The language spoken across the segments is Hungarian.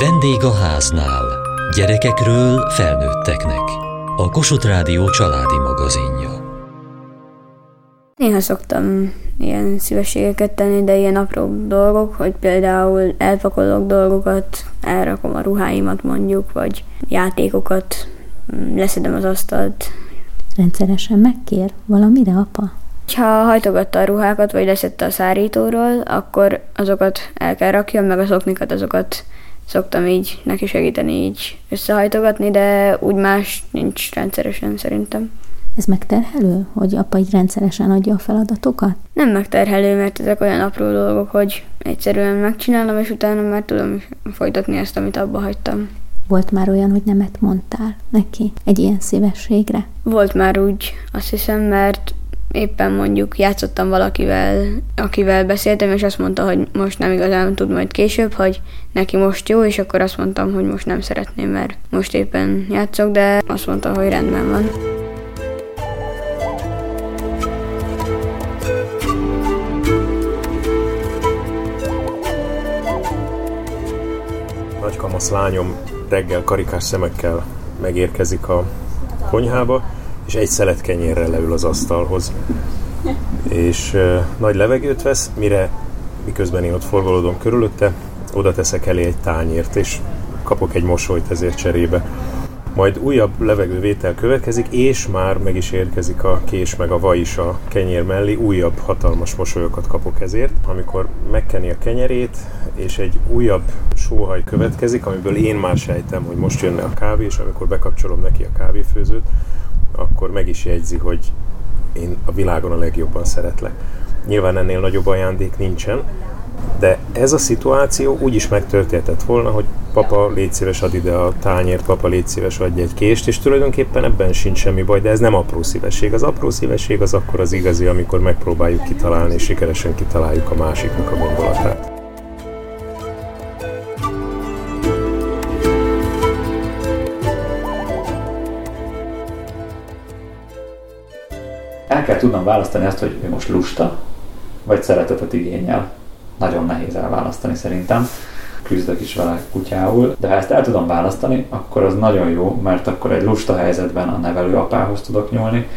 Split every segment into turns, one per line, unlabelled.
Vendég a háznál. Gyerekekről felnőtteknek. A Kossuth Rádió családi magazinja.
Néha szoktam ilyen szívességeket tenni, de ilyen apró dolgok, hogy például elpakolok dolgokat, elrakom a ruháimat mondjuk, vagy játékokat, leszedem az asztalt.
Rendszeresen megkér valamire, apa?
Ha hajtogatta a ruhákat, vagy leszette a szárítóról, akkor azokat el kell rakjam, meg a szoknikat azokat szoktam így neki segíteni így összehajtogatni, de úgy más nincs rendszeresen szerintem.
Ez megterhelő, hogy apa így rendszeresen adja a feladatokat?
Nem megterhelő, mert ezek olyan apró dolgok, hogy egyszerűen megcsinálom, és utána már tudom folytatni ezt, amit abba hagytam.
Volt már olyan, hogy nemet mondtál neki egy ilyen szívességre?
Volt már úgy, azt hiszem, mert éppen mondjuk játszottam valakivel, akivel beszéltem, és azt mondta, hogy most nem igazán tud majd később, hogy neki most jó, és akkor azt mondtam, hogy most nem szeretném, mert most éppen játszok, de azt mondta, hogy rendben van.
Nagykamasz lányom reggel karikás szemekkel megérkezik a konyhába, és egy szelet kenyérrel leül az asztalhoz. És uh, nagy levegőt vesz, mire miközben én ott forgolódom körülötte, oda teszek elé egy tányért, és kapok egy mosolyt ezért cserébe. Majd újabb levegővétel következik, és már meg is érkezik a kés meg a vaj is a kenyér mellé, újabb hatalmas mosolyokat kapok ezért. Amikor megkeni a kenyerét, és egy újabb sóhaj következik, amiből én már sejtem, hogy most jönne a kávé, és amikor bekapcsolom neki a kávéfőzőt, akkor meg is jegyzi, hogy én a világon a legjobban szeretlek. Nyilván ennél nagyobb ajándék nincsen, de ez a szituáció úgy is megtörténhetett volna, hogy papa, légy szíves, ad ide a tányért, papa, légy szíves, adj egy kést, és tulajdonképpen ebben sincs semmi baj, de ez nem apró szívesség. Az apró szívesség az akkor az igazi, amikor megpróbáljuk kitalálni, és sikeresen kitaláljuk a másiknak a gondolatát.
Kell tudnom választani azt, hogy ő most lusta, vagy szeretetet igényel. Nagyon nehéz elválasztani szerintem. Küzdök is vele kutyául, de ha ezt el tudom választani, akkor az nagyon jó, mert akkor egy lusta helyzetben a nevelő apához tudok nyúlni,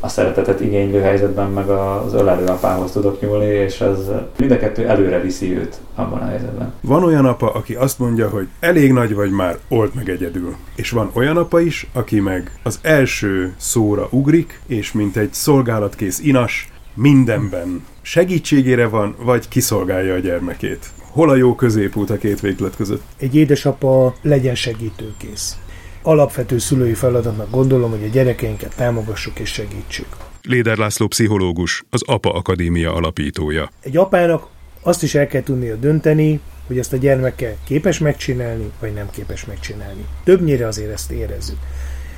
a szeretetet igénylő helyzetben meg az ölelő apához tudok nyúlni, és ez mind a kettő előre viszi őt abban a helyzetben.
Van olyan apa, aki azt mondja, hogy elég nagy vagy már, old meg egyedül. És van olyan apa is, aki meg az első szóra ugrik, és mint egy szolgálatkész inas, mindenben segítségére van, vagy kiszolgálja a gyermekét. Hol a jó középút a két véglet között?
Egy édesapa legyen segítőkész alapvető szülői feladatnak gondolom, hogy a gyerekeinket támogassuk és segítsük.
Léder László pszichológus, az APA Akadémia alapítója.
Egy apának azt is el kell tudnia dönteni, hogy ezt a gyermeke képes megcsinálni, vagy nem képes megcsinálni. Többnyire azért ezt érezzük.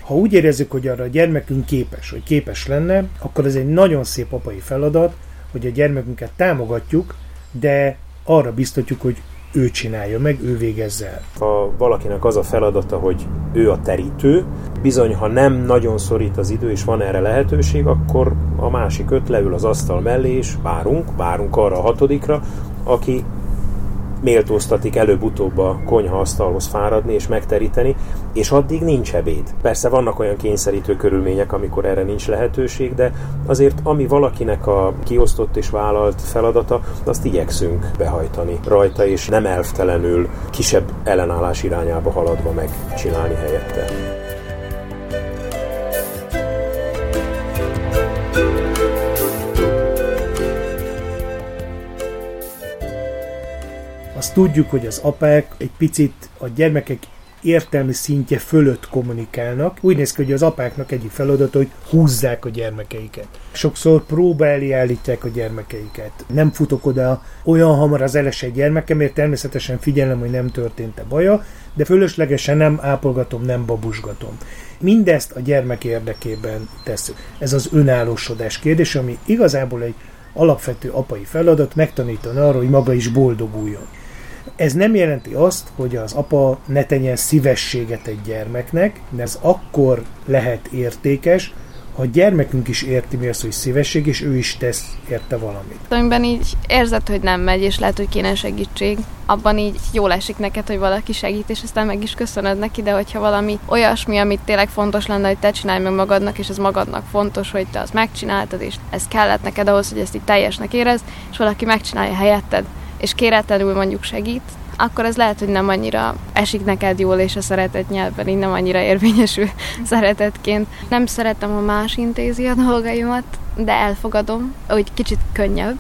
Ha úgy érezzük, hogy arra a gyermekünk képes, hogy képes lenne, akkor ez egy nagyon szép apai feladat, hogy a gyermekünket támogatjuk, de arra biztatjuk, hogy ő csinálja meg, ő végezze el.
Ha valakinek az a feladata, hogy ő a terítő, bizony, ha nem nagyon szorít az idő, és van erre lehetőség, akkor a másik öt leül az asztal mellé, és várunk, várunk arra a hatodikra, aki méltóztatik előbb-utóbb a konyhaasztalhoz fáradni és megteríteni, és addig nincs ebéd. Persze vannak olyan kényszerítő körülmények, amikor erre nincs lehetőség, de azért ami valakinek a kiosztott és vállalt feladata, azt igyekszünk behajtani rajta, és nem elvtelenül kisebb ellenállás irányába haladva megcsinálni helyette.
Azt tudjuk, hogy az apák egy picit a gyermekek értelmi szintje fölött kommunikálnak. Úgy néz ki, hogy az apáknak egyik feladata, hogy húzzák a gyermekeiket. Sokszor próba elé állítják a gyermekeiket. Nem futok oda olyan hamar az elesett gyermekem, mert természetesen figyelem, hogy nem történt-e baja, de fölöslegesen nem ápolgatom, nem babusgatom. Mindezt a gyermek érdekében tesszük. Ez az önállósodás kérdés, ami igazából egy alapvető apai feladat, megtanítani arra, hogy maga is boldoguljon. Ez nem jelenti azt, hogy az apa ne tegyen szívességet egy gyermeknek, de ez akkor lehet értékes, ha a gyermekünk is érti mi az, hogy szívesség, és ő is tesz érte valamit.
Amiben így érzed, hogy nem megy, és lehet, hogy kéne segítség. Abban így jól esik neked, hogy valaki segít, és aztán meg is köszönöd neki, de hogyha valami olyasmi, amit tényleg fontos lenne, hogy te csinálj meg magadnak, és ez magadnak fontos, hogy te azt megcsináltad, és ez kellett neked ahhoz, hogy ezt így teljesnek érezd, és valaki megcsinálja helyetted, és kéretlenül mondjuk segít, akkor ez lehet, hogy nem annyira esik neked jól, és a szeretet nyelven így nem annyira érvényesül szeretetként. Nem szeretem, ha más intézi a dolgaimat, de elfogadom, hogy kicsit könnyebb.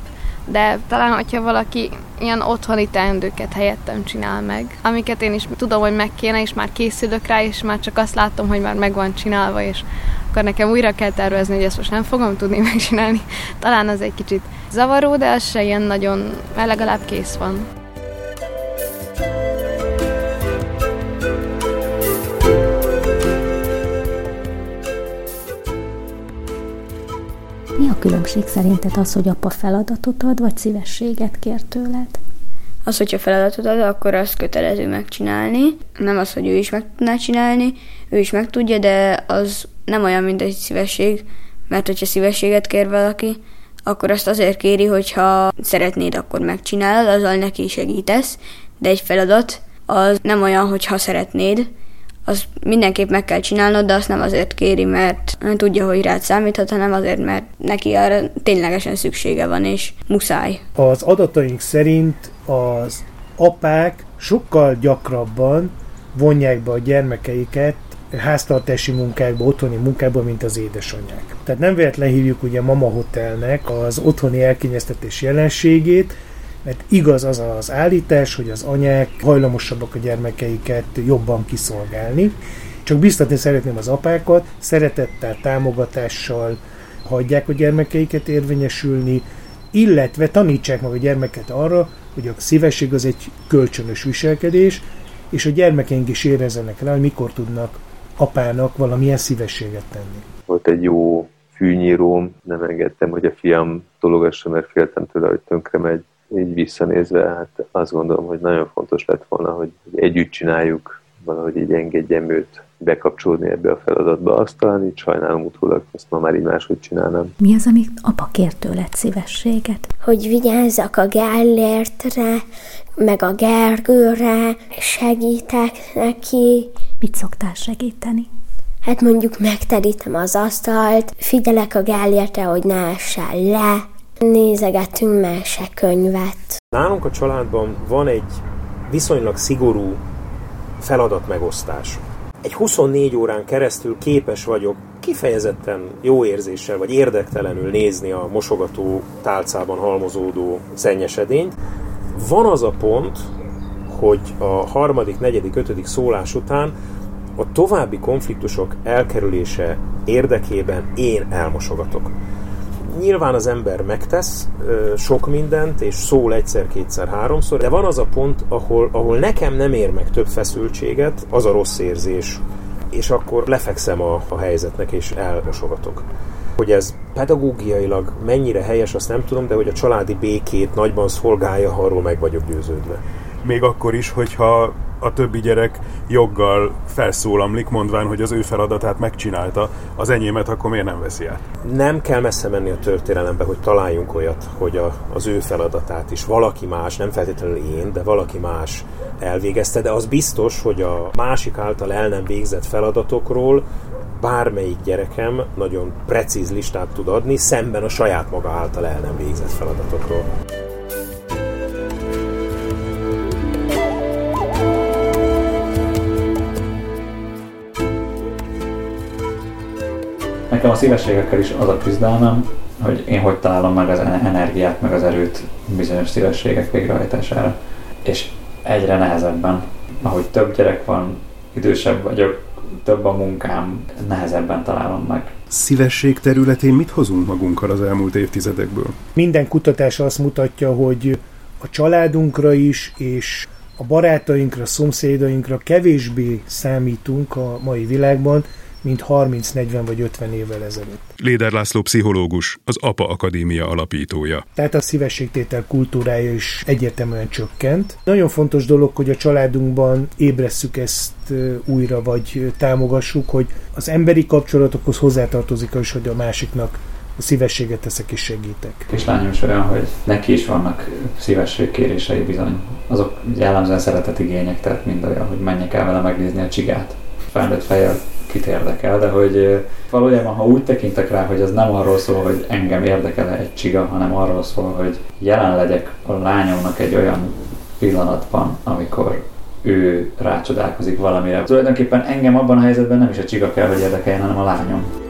De talán, hogyha valaki ilyen otthoni teendőket helyettem csinál meg, amiket én is tudom, hogy meg kéne, és már készülök rá, és már csak azt látom, hogy már meg van csinálva, és akkor nekem újra kell tervezni, hogy ezt most nem fogom tudni megcsinálni. Talán az egy kicsit zavaró, de az se ilyen nagyon, mert legalább kész van.
Mi a különbség szerinted az, hogy apa feladatot ad, vagy szívességet kér tőled?
Az, hogyha feladatot ad, akkor azt kötelező megcsinálni. Nem az, hogy ő is meg tudná csinálni, ő is meg tudja, de az nem olyan, mint egy szívesség, mert hogyha szívességet kér valaki, akkor azt azért kéri, hogyha szeretnéd, akkor megcsinálod, azzal neki segítesz, de egy feladat az nem olyan, hogyha szeretnéd, az mindenképp meg kell csinálnod, de azt nem azért kéri, mert nem tudja, hogy rád számíthat, hanem azért, mert neki arra ténylegesen szüksége van, és muszáj.
Az adataink szerint az apák sokkal gyakrabban vonják be a gyermekeiket háztartási munkákba, otthoni munkákba, mint az édesanyák. Tehát nem véletlen hívjuk ugye Mama Hotelnek az otthoni elkényeztetés jelenségét, mert igaz az az állítás, hogy az anyák hajlamosabbak a gyermekeiket jobban kiszolgálni. Csak biztatni szeretném az apákat, szeretettel, támogatással hagyják a gyermekeiket érvényesülni, illetve tanítsák meg a gyermeket arra, hogy a szívesség az egy kölcsönös viselkedés, és a gyermekeink is érezzenek rá, hogy mikor tudnak apának valamilyen szívességet tenni.
Volt egy jó fűnyíróm, nem engedtem, hogy a fiam dologassa, mert féltem tőle, hogy tönkre megy így visszanézve, hát azt gondolom, hogy nagyon fontos lett volna, hogy együtt csináljuk, valahogy így engedjem őt bekapcsolódni ebbe a feladatba. Azt talán így sajnálom utólag, ezt ma már így máshogy csinálnám.
Mi az, amit apa kér tőled szívességet?
Hogy vigyázzak a Gellértre, meg a Gergőre, segítek neki.
Mit szoktál segíteni?
Hát mondjuk megterítem az asztalt, figyelek a Gellértre, hogy ne essen le, Nézegetünk mesekönyvet.
Nálunk a családban van egy viszonylag szigorú feladatmegosztás. Egy 24 órán keresztül képes vagyok kifejezetten jó érzéssel vagy érdektelenül nézni a mosogató tálcában halmozódó szennyesedényt. Van az a pont, hogy a harmadik, negyedik, ötödik szólás után a további konfliktusok elkerülése érdekében én elmosogatok. Nyilván az ember megtesz ö, sok mindent, és szól egyszer, kétszer, háromszor, de van az a pont, ahol, ahol nekem nem ér meg több feszültséget, az a rossz érzés, és akkor lefekszem a, a helyzetnek, és elmosogatok. Hogy ez pedagógiailag mennyire helyes, azt nem tudom, de hogy a családi békét nagyban szolgálja, arról meg vagyok győződve.
Még akkor is, hogyha a többi gyerek joggal felszólamlik, mondván, hogy az ő feladatát megcsinálta, az enyémet akkor miért nem veszi át?
Nem kell messze menni a történelembe, hogy találjunk olyat, hogy a, az ő feladatát is valaki más, nem feltétlenül én, de valaki más elvégezte, de az biztos, hogy a másik által el nem végzett feladatokról bármelyik gyerekem nagyon precíz listát tud adni, szemben a saját maga által el nem végzett feladatokról.
Nekem a szívességekkel is az a küzdelmem, hogy én hogy találom meg az energiát, meg az erőt bizonyos szívességek végrehajtására. És egyre nehezebben, ahogy több gyerek van, idősebb vagyok, több a munkám, nehezebben találom meg.
Szívesség területén mit hozunk magunkkal az elmúlt évtizedekből?
Minden kutatás azt mutatja, hogy a családunkra is, és a barátainkra, szomszédainkra kevésbé számítunk a mai világban, mint 30-40 vagy 50 évvel ezelőtt.
Léder László pszichológus, az APA Akadémia alapítója.
Tehát a szívességtétel kultúrája is egyértelműen csökkent. Nagyon fontos dolog, hogy a családunkban ébresszük ezt újra, vagy támogassuk, hogy az emberi kapcsolatokhoz hozzátartozik az, hogy a másiknak a szívességet teszek és segítek.
Kislányom is olyan, hogy neki is vannak szívességkérései bizony. Azok jellemzően szeretetigények, tehát mind olyan, hogy menjek el vele megnézni a csigát. Felnőtt fejjel kit érdekel, de hogy valójában, ha úgy tekintek rá, hogy ez nem arról szól, hogy engem érdekel egy csiga, hanem arról szól, hogy jelen legyek a lányomnak egy olyan pillanatban, amikor ő rácsodálkozik valamire. Tulajdonképpen engem abban a helyzetben nem is a csiga kell, hogy érdekeljen, hanem a lányom.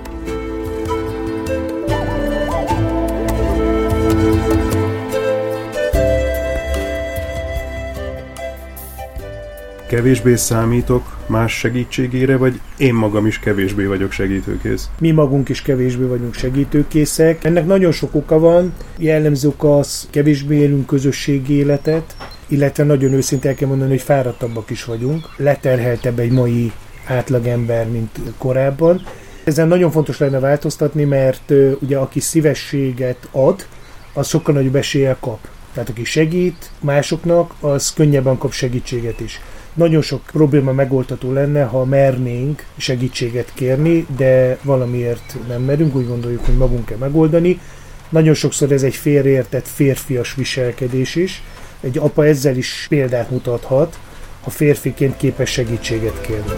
Kevésbé számítok más segítségére, vagy én magam is kevésbé vagyok segítőkész?
Mi magunk is kevésbé vagyunk segítőkészek. Ennek nagyon sok oka van. Jellemzők az, kevésbé élünk közösségi életet, illetve nagyon őszintén kell mondani, hogy fáradtabbak is vagyunk. Leterheltebb egy mai átlagember, mint korábban. Ezen nagyon fontos lenne változtatni, mert ugye aki szívességet ad, az sokkal nagyobb eséllyel kap. Tehát aki segít másoknak, az könnyebben kap segítséget is. Nagyon sok probléma megoldható lenne, ha mernénk segítséget kérni, de valamiért nem merünk, úgy gondoljuk, hogy magunk kell megoldani. Nagyon sokszor ez egy félreértett férfias viselkedés is. Egy apa ezzel is példát mutathat, ha férfiként képes segítséget kérni.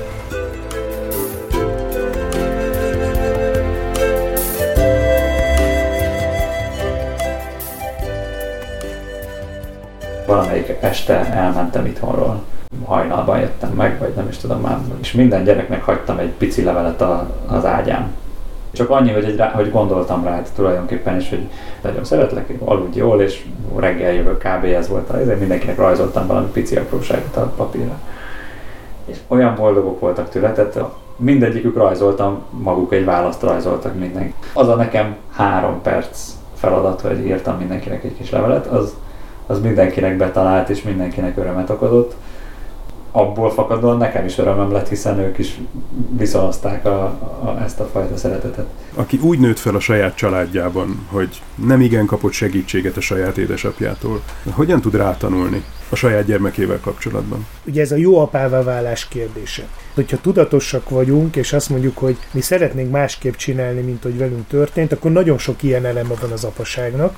Valamelyik este elmentem itthonról, hajnalban jöttem meg, vagy nem is tudom már, és minden gyereknek hagytam egy pici levelet a, az ágyán. Csak annyi, hogy, egy, rá, hogy gondoltam rá tulajdonképpen is, hogy nagyon szeretlek, aludj jól, és reggel jövök, kb. ez volt. Ezért mindenkinek rajzoltam valami pici apróságot a papírra. És olyan boldogok voltak tőle, tehát mindegyikük rajzoltam, maguk egy választ rajzoltak mindenki. Az a nekem három perc feladat, hogy írtam mindenkinek egy kis levelet, az, az mindenkinek betalált, és mindenkinek örömet okozott abból fakadóan nekem is örömöm lett, hiszen ők is viszonozták a, a, ezt a fajta szeretetet.
Aki úgy nőtt fel a saját családjában, hogy nem igen kapott segítséget a saját édesapjától, hogyan tud rátanulni a saját gyermekével kapcsolatban?
Ugye ez a jó apává válás kérdése. Hogyha tudatosak vagyunk, és azt mondjuk, hogy mi szeretnénk másképp csinálni, mint hogy velünk történt, akkor nagyon sok ilyen eleme van az apaságnak.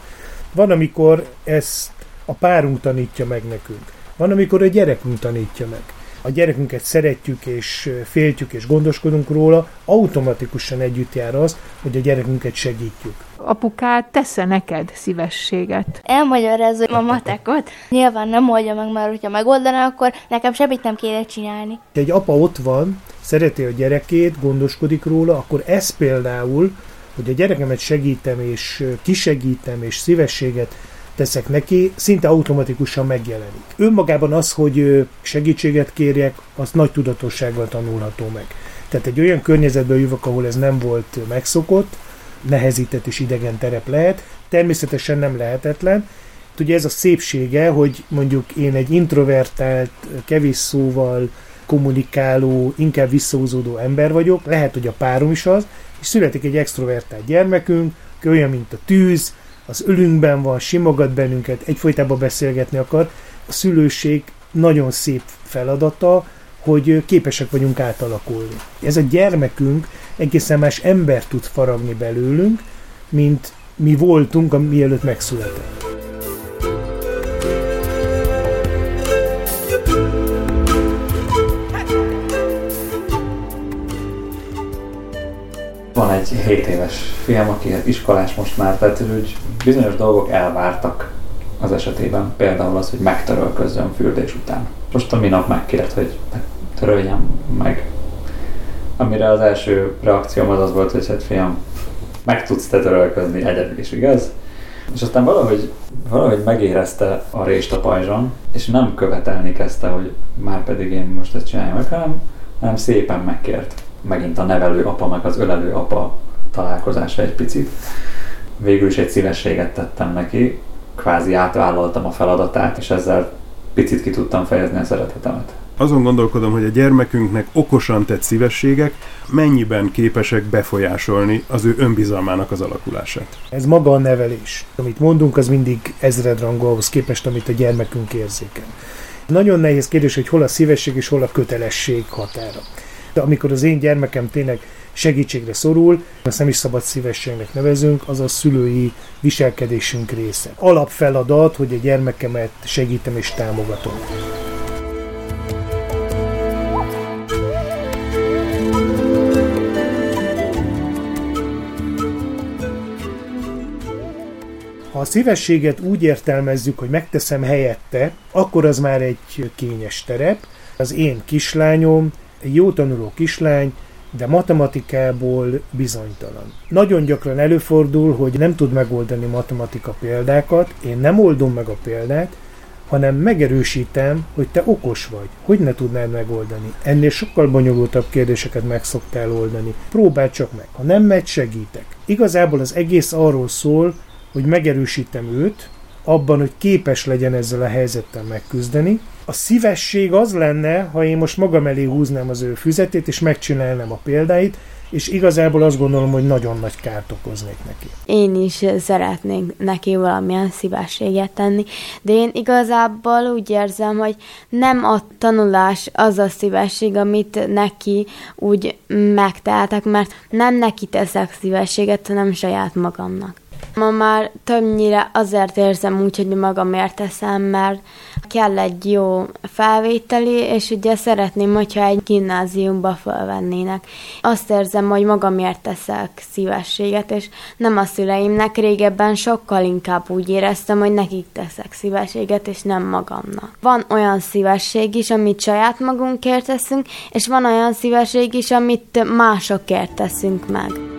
Van, amikor ezt a párunk tanítja meg nekünk van, amikor a gyerekünk tanítja meg. A gyerekünket szeretjük és féltjük és gondoskodunk róla, automatikusan együtt jár az, hogy a gyerekünket segítjük.
Apukád tesz neked szívességet?
Elmagyarázom a matekot. Nyilván nem oldja meg, mert hogyha megoldaná, akkor nekem semmit nem kéne csinálni.
Egy apa ott van, szereti a gyerekét, gondoskodik róla, akkor ez például, hogy a gyerekemet segítem és kisegítem és szívességet teszek neki, szinte automatikusan megjelenik. Önmagában az, hogy segítséget kérjek, az nagy tudatossággal tanulható meg. Tehát egy olyan környezetben jövök, ahol ez nem volt megszokott, nehezített és idegen terep lehet, természetesen nem lehetetlen. Ugye ez a szépsége, hogy mondjuk én egy introvertált, kevés szóval kommunikáló, inkább visszahúzódó ember vagyok, lehet, hogy a párom is az, és születik egy extrovertált gyermekünk, olyan, mint a tűz, az ölünkben van, simogat bennünket, egyfolytában beszélgetni akar. A szülőség nagyon szép feladata, hogy képesek vagyunk átalakulni. Ez a gyermekünk egészen más ember tud faragni belőlünk, mint mi voltunk, mielőtt megszületett.
Egy 7 éves fiam, aki iskolás most már, tehát hogy bizonyos dolgok elvártak az esetében. Például az, hogy megtörölközzön fürdés után. Most a minap megkért, hogy töröljem meg. Amire az első reakcióm az az volt, hogy hát fiam, meg tudsz te törölközni egyedül is, igaz? És aztán valahogy, valahogy megérezte a rést a pajzson, és nem követelni kezdte, hogy már pedig én most ezt csináljam meg, hanem, hanem szépen megkért megint a nevelő apa meg az ölelő apa találkozása egy picit. Végül is egy szívességet tettem neki, kvázi átvállaltam a feladatát, és ezzel picit ki tudtam fejezni a szeretetemet.
azon gondolkodom, hogy a gyermekünknek okosan tett szívességek mennyiben képesek befolyásolni az ő önbizalmának az alakulását.
Ez maga a nevelés. Amit mondunk, az mindig ezredrangú ahhoz képest, amit a gyermekünk érzékel. Nagyon nehéz kérdés, hogy hol a szívesség és hol a kötelesség határa. De amikor az én gyermekem tényleg segítségre szorul, azt nem is szabad szívességnek nevezünk, az a szülői viselkedésünk része. Alapfeladat, hogy a gyermekemet segítem és támogatom. Ha a szívességet úgy értelmezzük, hogy megteszem helyette, akkor az már egy kényes terep. Az én kislányom, egy jó tanuló kislány, de matematikából bizonytalan. Nagyon gyakran előfordul, hogy nem tud megoldani matematika példákat, én nem oldom meg a példát, hanem megerősítem, hogy te okos vagy, hogy ne tudnád megoldani. Ennél sokkal bonyolultabb kérdéseket meg szoktál oldani. Próbáld csak meg. Ha nem megy, segítek. Igazából az egész arról szól, hogy megerősítem őt, abban, hogy képes legyen ezzel a helyzettel megküzdeni. A szívesség az lenne, ha én most magam elé húznám az ő füzetét, és megcsinálnám a példáit, és igazából azt gondolom, hogy nagyon nagy kárt okoznék neki.
Én is szeretnék neki valamilyen szívességet tenni, de én igazából úgy érzem, hogy nem a tanulás az a szívesség, amit neki úgy megtehetek, mert nem neki teszek szívességet, hanem saját magamnak. Ma már többnyire azért érzem úgy, hogy magamért teszem, mert kell egy jó felvételi, és ugye szeretném, hogyha egy gimnáziumba felvennének. Azt érzem, hogy magamért teszek szívességet, és nem a szüleimnek. Régebben sokkal inkább úgy éreztem, hogy nekik teszek szívességet, és nem magamnak. Van olyan szívesség is, amit saját magunkért teszünk, és van olyan szívesség is, amit másokért teszünk meg.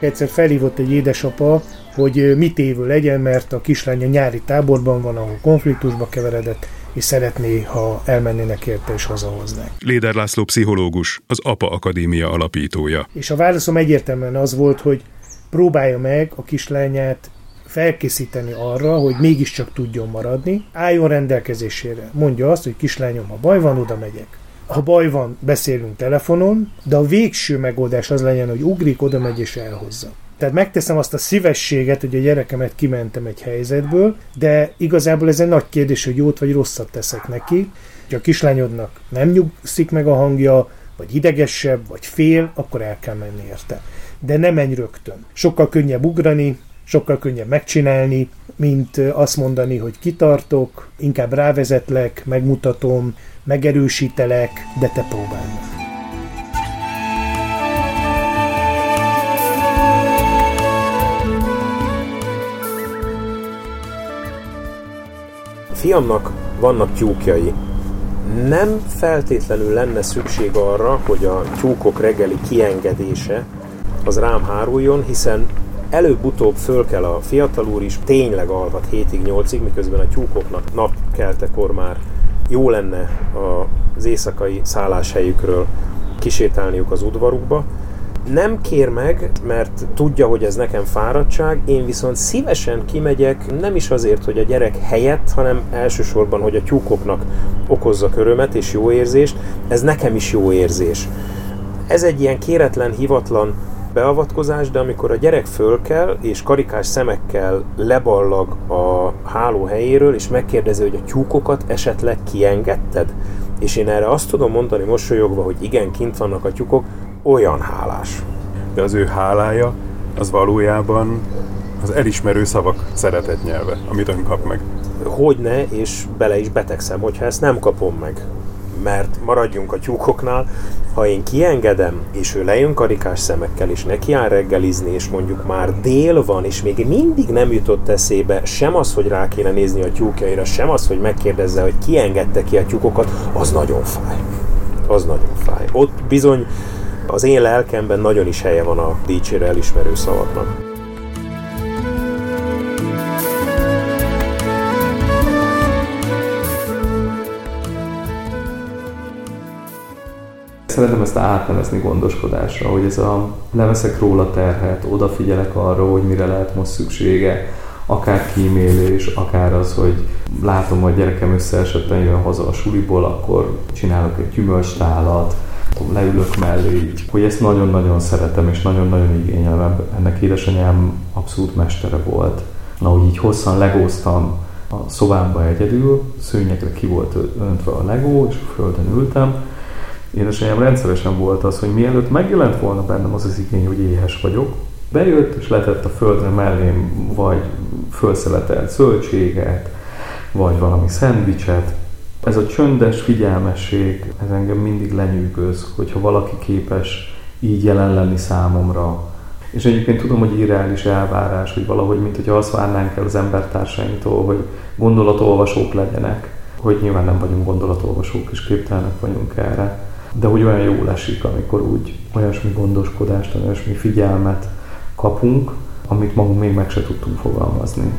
Egyszer felhívott egy édesapa, hogy mit évő legyen, mert a kislánya nyári táborban van, ahol konfliktusba keveredett, és szeretné, ha elmennének érte és hazahoznák.
Léder László pszichológus, az APA Akadémia alapítója.
És a válaszom egyértelműen az volt, hogy próbálja meg a kislányát felkészíteni arra, hogy mégiscsak tudjon maradni, álljon rendelkezésére. Mondja azt, hogy kislányom, ha baj van, oda megyek ha baj van, beszélünk telefonon, de a végső megoldás az legyen, hogy ugrik, oda megy és elhozza. Tehát megteszem azt a szívességet, hogy a gyerekemet kimentem egy helyzetből, de igazából ez egy nagy kérdés, hogy jót vagy rosszat teszek neki. Ha a kislányodnak nem nyugszik meg a hangja, vagy idegesebb, vagy fél, akkor el kell menni érte. De nem menj rögtön. Sokkal könnyebb ugrani, sokkal könnyebb megcsinálni, mint azt mondani, hogy kitartok, inkább rávezetlek, megmutatom, megerősítelek, de te próbálj meg.
Fiamnak vannak tyúkjai. Nem feltétlenül lenne szükség arra, hogy a tyúkok reggeli kiengedése az rám háruljon, hiszen előbb-utóbb föl kell a fiatal úr is, tényleg alhat 7-ig, 8-ig, miközben a tyúkoknak napkeltekor már jó lenne az éjszakai szálláshelyükről kisétálniuk az udvarukba. Nem kér meg, mert tudja, hogy ez nekem fáradtság, én viszont szívesen kimegyek, nem is azért, hogy a gyerek helyett, hanem elsősorban, hogy a tyúkoknak okozza körömet és jó érzést, ez nekem is jó érzés. Ez egy ilyen kéretlen, hivatlan beavatkozás, de amikor a gyerek fölkel és karikás szemekkel leballag a háló helyéről, és megkérdezi, hogy a tyúkokat esetleg kiengedted, és én erre azt tudom mondani mosolyogva, hogy igen, kint vannak a tyúkok, olyan hálás.
De az ő hálája az valójában az elismerő szavak szeretett nyelve, amit ön kap meg.
Hogyne, és bele is betegszem, hogyha ezt nem kapom meg mert maradjunk a tyúkoknál, ha én kiengedem, és ő lejön karikás szemekkel, és neki áll reggelizni, és mondjuk már dél van, és még mindig nem jutott eszébe sem az, hogy rá kéne nézni a tyúkjaira, sem az, hogy megkérdezze, hogy ki engedte ki a tyúkokat, az nagyon fáj. Az nagyon fáj. Ott bizony az én lelkemben nagyon is helye van a dicsére elismerő szavaknak.
Szeretem ezt átnevezni gondoskodásra, hogy ez a leveszek róla terhet, odafigyelek arra, hogy mire lehet most szüksége, akár kímélés, akár az, hogy látom, hogy a gyerekem összeesetten jön haza a suliból, akkor csinálok egy gyümölcstálat, leülök mellé hogy ezt nagyon-nagyon szeretem, és nagyon-nagyon igényelem. Ennek édesanyám abszolút mestere volt. Na, hogy így hosszan legóztam a szobámba egyedül, szőnyegre ki volt öntve a legó, és földön ültem. Édesanyám rendszeresen volt az, hogy mielőtt megjelent volna bennem az az igény, hogy éhes vagyok, bejött és letett a földre mellém vagy felszeletelt zöldséget, vagy valami szendvicset. Ez a csöndes figyelmesség, ez engem mindig lenyűgöz, hogyha valaki képes így jelen lenni számomra. És egyébként tudom, hogy irreális elvárás, hogy valahogy, mint hogyha azt várnánk el az embertársainktól, hogy gondolatolvasók legyenek, hogy nyilván nem vagyunk gondolatolvasók, és képtelenek vagyunk erre, de hogy olyan jól esik, amikor úgy olyasmi gondoskodást, olyasmi figyelmet kapunk, amit magunk még meg se tudtunk fogalmazni.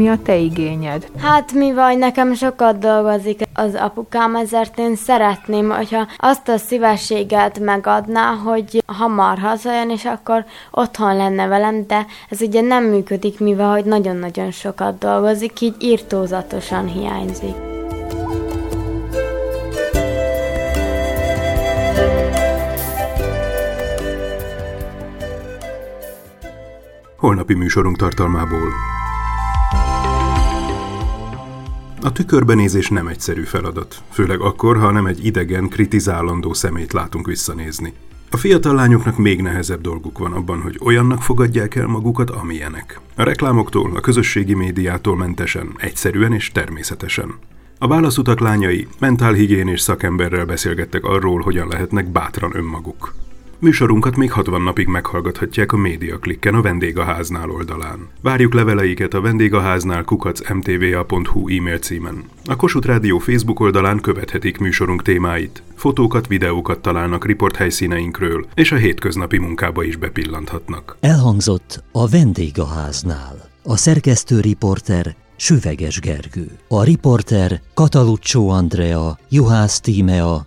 Mi a te igényed?
Hát mivel nekem sokat dolgozik az apukám, ezért én szeretném, hogyha azt a szívességet megadná, hogy hamar hazajön, és akkor otthon lenne velem, de ez ugye nem működik, mivel hogy nagyon-nagyon sokat dolgozik, így írtózatosan hiányzik.
Holnapi műsorunk tartalmából A tükörbenézés nem egyszerű feladat, főleg akkor, ha nem egy idegen, kritizálandó szemét látunk visszanézni. A fiatal lányoknak még nehezebb dolguk van abban, hogy olyannak fogadják el magukat, amilyenek. A reklámoktól, a közösségi médiától mentesen, egyszerűen és természetesen. A válaszutak lányai mentálhigiénés szakemberrel beszélgettek arról, hogyan lehetnek bátran önmaguk. Műsorunkat még 60 napig meghallgathatják a Média Klikken a Vendégháznál oldalán. Várjuk leveleiket a vendégháznál kukacmtva.hu e-mail címen. A Kossuth Rádió Facebook oldalán követhetik műsorunk témáit. Fotókat, videókat találnak riport helyszíneinkről, és a hétköznapi munkába is bepillanthatnak.
Elhangzott a Vendégháznál. A szerkesztő riporter Süveges Gergő. A riporter Kataluccio Andrea, Juhász Tímea,